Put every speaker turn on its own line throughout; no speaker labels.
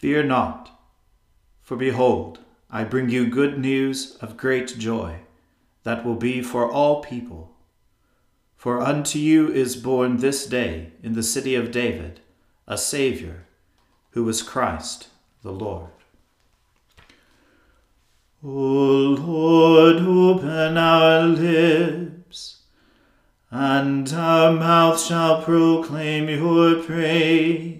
Fear not, for behold, I bring you good news of great joy that will be for all people. For unto you is born this day in the city of David a Saviour, who is Christ the Lord. O Lord, open our lips, and our mouth shall proclaim your praise.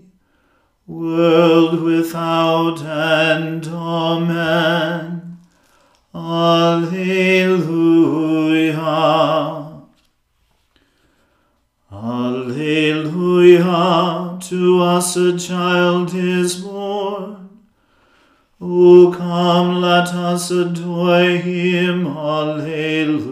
world without end. Amen. Alleluia. Alleluia. To us a child is born. O come, let us adore him. Alleluia.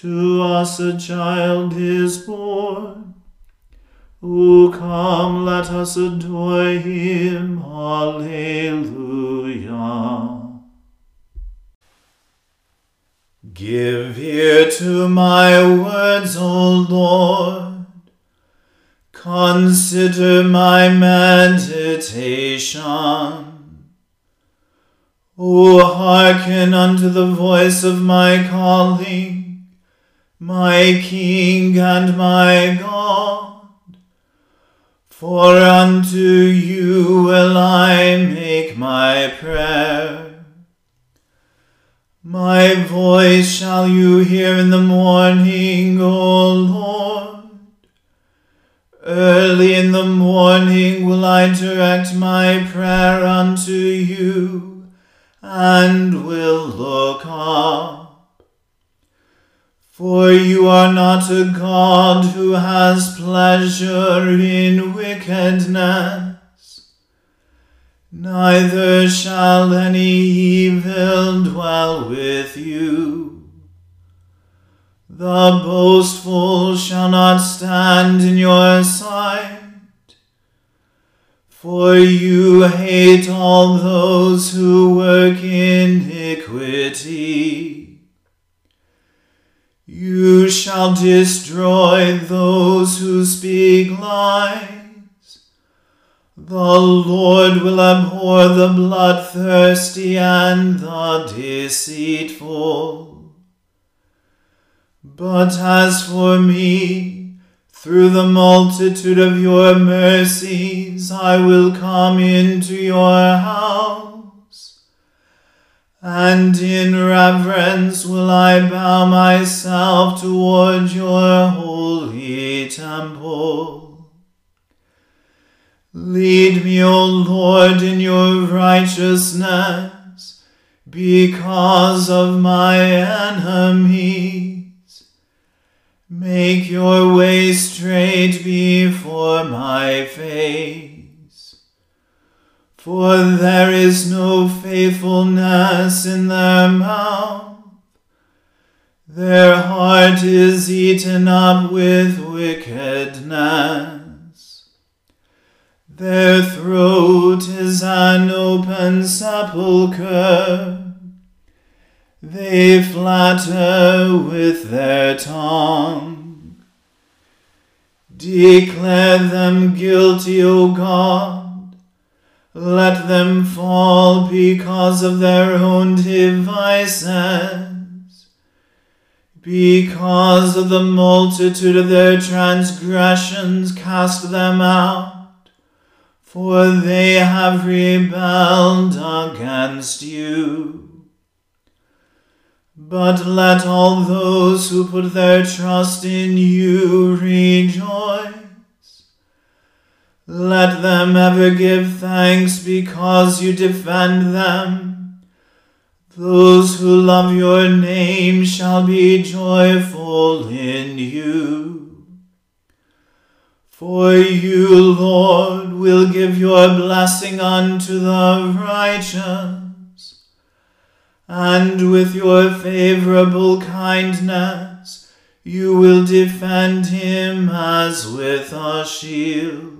To us a child is born. O come, let us adore him. Alleluia. Give ear to my words, O Lord. Consider my meditation. O hearken unto the voice of my calling, my King and my God. For unto you will I make my prayer. My voice shall you hear in the morning, O Lord. Early in the morning will I direct my prayer unto you, and will look up. For you are not a God who has pleasure in wickedness neither shall any evil dwell with you. The boastful shall not stand in your sight, for you hate all those who work iniquity. You shall destroy those who speak lies The Lord will abhor the bloodthirsty and the deceitful. But as for me, through the multitude of your mercies, I will come into your house, and in reverence will I bow myself toward your holy temple. Lead me, O Lord, in your righteousness, because of my enemies. Make your way straight before my face. For there is no faithfulness in their mouth. Their heart is eaten up with wickedness. Their throat is an open sepulchre. They flatter with their tongue. Declare them guilty, O God. Let them fall because of their own devices. Because of the multitude of their transgressions, cast them out for they have rebelled against you. But let all those who put their trust in you rejoice. Let them ever give thanks because you defend them. Those who love your name shall be joyful in you. For you, Lord, will give your blessing unto the righteous, and with your favorable kindness you will defend him as with a shield.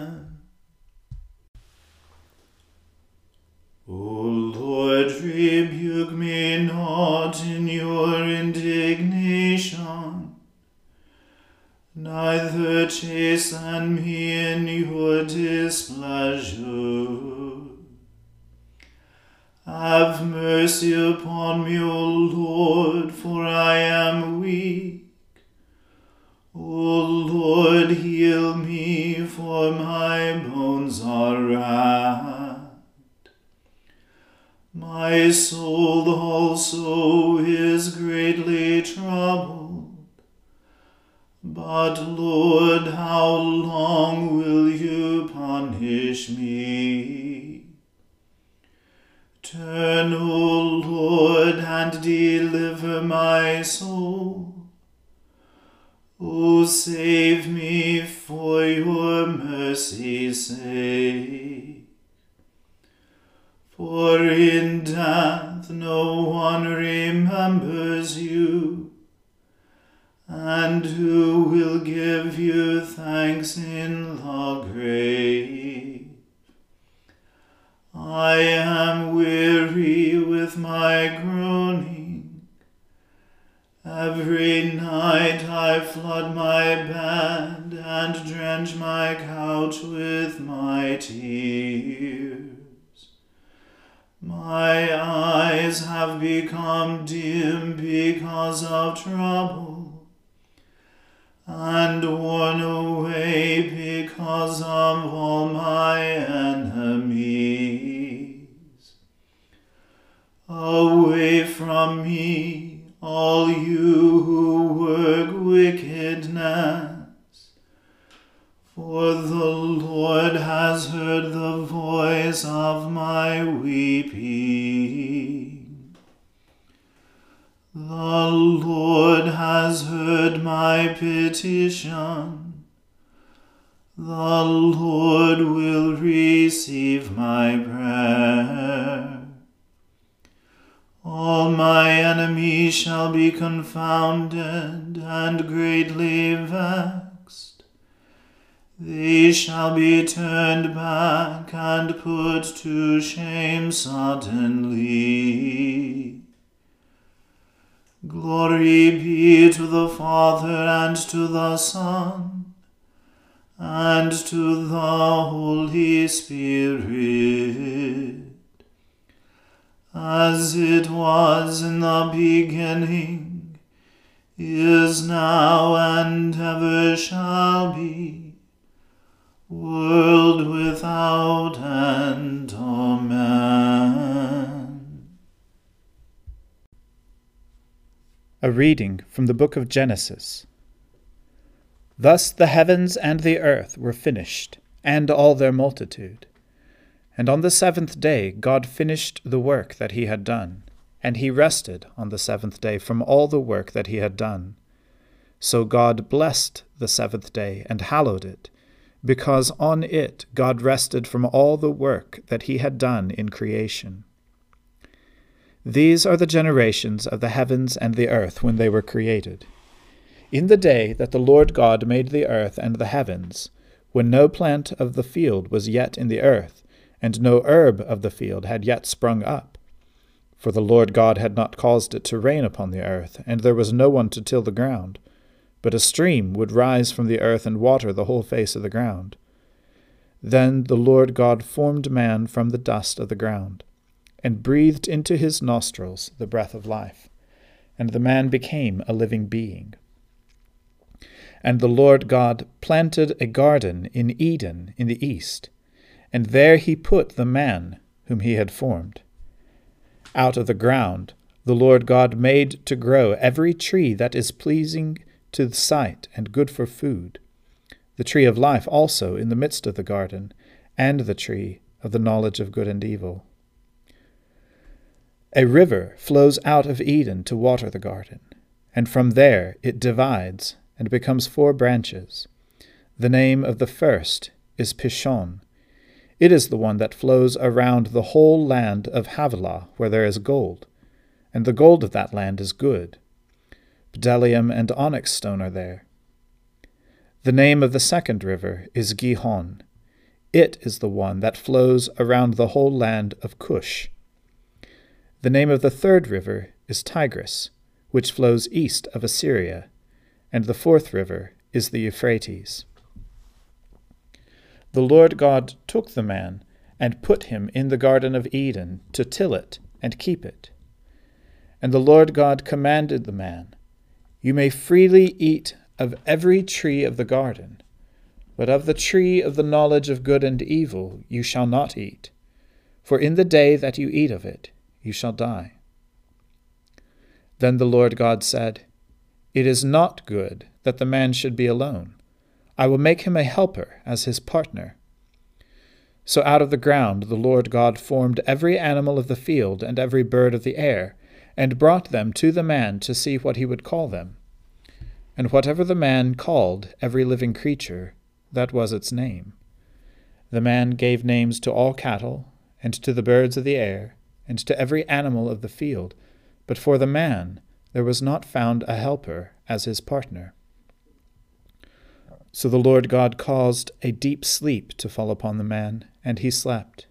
Turn, O Lord, and deliver my soul. O save me for your mercy's sake. For in death no one remembers you and who will give you thanks in the grave? I am weary with my groaning. Every night I flood my bed and drench my couch with my tears. My eyes have become dim because of trouble and worn away because of all my enemies. Away from me, all you who work wickedness, for the Lord has heard the voice of my weeping. The Lord has heard my petition. The Lord will receive my prayer. Enemy shall be confounded and greatly vexed. They shall be turned back and put to shame suddenly. Glory be to the Father and to the Son and to the Holy Spirit as it was in the beginning, is now, and ever shall be, world without end. Amen.
A reading from the book of Genesis. Thus the heavens and the earth were finished, and all their multitude. And on the seventh day God finished the work that he had done, and he rested on the seventh day from all the work that he had done. So God blessed the seventh day and hallowed it, because on it God rested from all the work that he had done in creation. These are the generations of the heavens and the earth when they were created. In the day that the Lord God made the earth and the heavens, when no plant of the field was yet in the earth, and no herb of the field had yet sprung up. For the Lord God had not caused it to rain upon the earth, and there was no one to till the ground. But a stream would rise from the earth and water the whole face of the ground. Then the Lord God formed man from the dust of the ground, and breathed into his nostrils the breath of life, and the man became a living being. And the Lord God planted a garden in Eden in the east and there he put the man whom he had formed. Out of the ground the Lord God made to grow every tree that is pleasing to the sight and good for food, the tree of life also in the midst of the garden, and the tree of the knowledge of good and evil. A river flows out of Eden to water the garden, and from there it divides and becomes four branches. The name of the first is Pishon it is the one that flows around the whole land of Havilah, where there is gold, and the gold of that land is good. Bdellium and onyx stone are there. The name of the second river is Gihon. It is the one that flows around the whole land of Cush. The name of the third river is Tigris, which flows east of Assyria, and the fourth river is the Euphrates the Lord God took the man and put him in the Garden of Eden to till it and keep it. And the Lord God commanded the man, You may freely eat of every tree of the garden, but of the tree of the knowledge of good and evil you shall not eat, for in the day that you eat of it you shall die. Then the Lord God said, It is not good that the man should be alone. I will make him a helper as his partner. So out of the ground the Lord God formed every animal of the field and every bird of the air, and brought them to the man to see what he would call them. And whatever the man called every living creature, that was its name. The man gave names to all cattle, and to the birds of the air, and to every animal of the field, but for the man there was not found a helper as his partner. So the Lord God caused a deep sleep to fall upon the man, and he slept.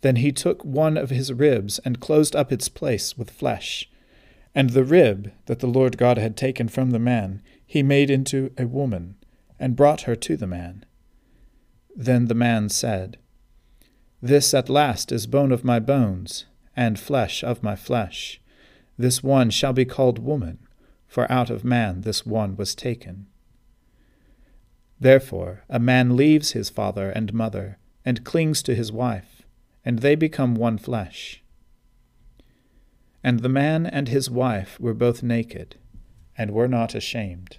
Then he took one of his ribs and closed up its place with flesh. And the rib that the Lord God had taken from the man he made into a woman, and brought her to the man. Then the man said, This at last is bone of my bones, and flesh of my flesh. This one shall be called woman, for out of man this one was taken. Therefore, a man leaves his father and mother, and clings to his wife, and they become one flesh. And the man and his wife were both naked, and were not ashamed.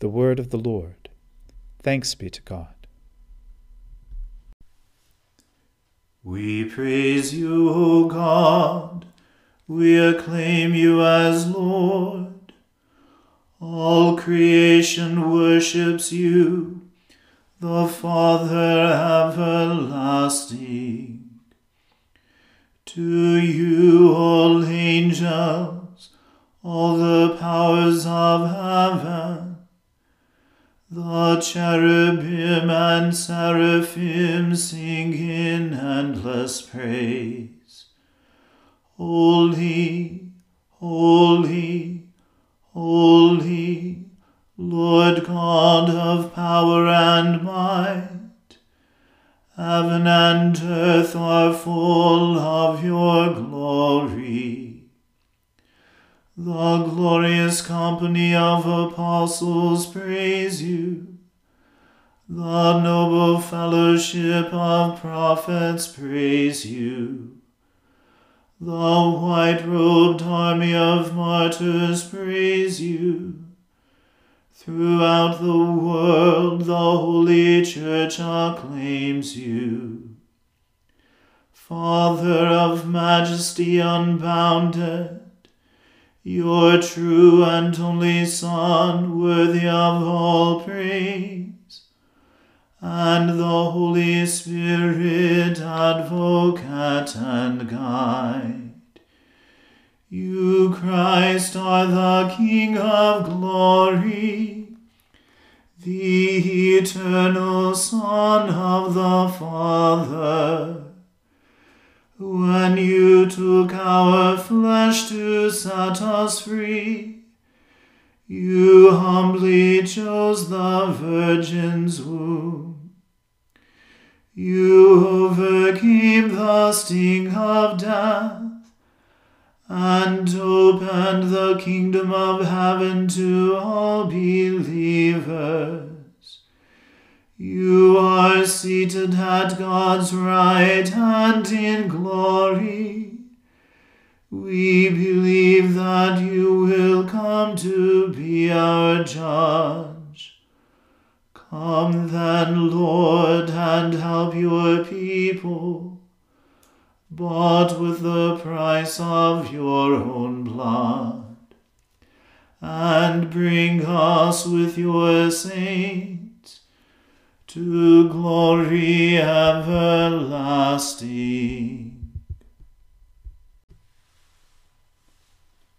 The word of the Lord. Thanks be to God.
We praise you, O God. We acclaim you as Lord. All creation worships you, the Father everlasting. To you, all angels, all the powers of heaven, the cherubim and seraphim sing in endless praise. Holy, holy, holy, Lord God of power and might. Heaven and earth are full of your glory. The glorious company of apostles praise you. The noble fellowship of prophets praise you. The white robed army of martyrs praise you. Throughout the world, the Holy Church acclaims you. Father of majesty unbounded, your true and only Son, worthy of all praise, and the Holy Spirit, advocate and guide. You, Christ, are the King of glory, the eternal Son of the Father. When you took our flesh to set us free, you humbly chose the Virgin's womb. You overcame the sting of death and opened the kingdom of heaven to all believers. You are seated at God's right hand in glory. We believe that you will come to be our judge. Come then, Lord, and help your people bought with the price of your own blood, and bring us with your saints to glory everlasting.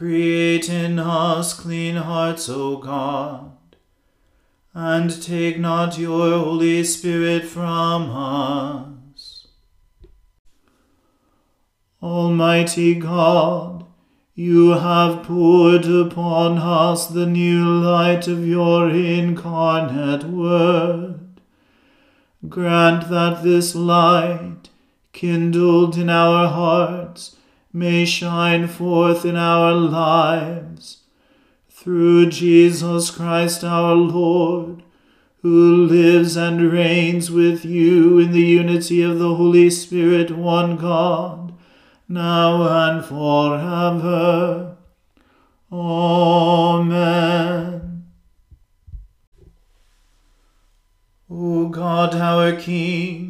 Create in us clean hearts, O God, and take not your Holy Spirit from us. Almighty God, you have poured upon us the new light of your incarnate Word. Grant that this light, kindled in our hearts, may shine forth in our lives. Through Jesus Christ our Lord, who lives and reigns with you in the unity of the Holy Spirit, one God now and forever. Amen. O God, our King,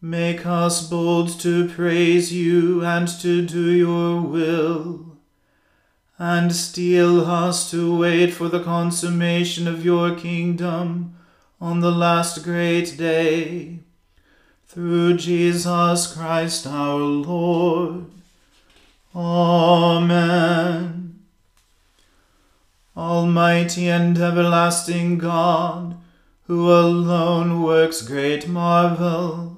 make us bold to praise you and to do your will, and steel us to wait for the consummation of your kingdom on the last great day. Through Jesus Christ our Lord. Amen. Almighty and everlasting God, who alone works great marvels,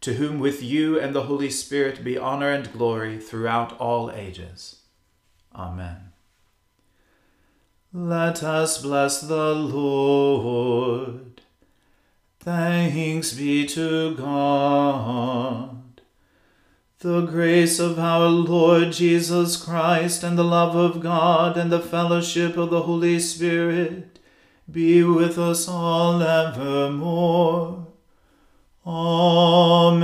to whom with you and the Holy Spirit be honor and glory throughout all ages. Amen.
Let us bless the Lord. Thanks be to God. The grace of our Lord Jesus Christ and the love of God and the fellowship of the Holy Spirit be with us all evermore. Amen.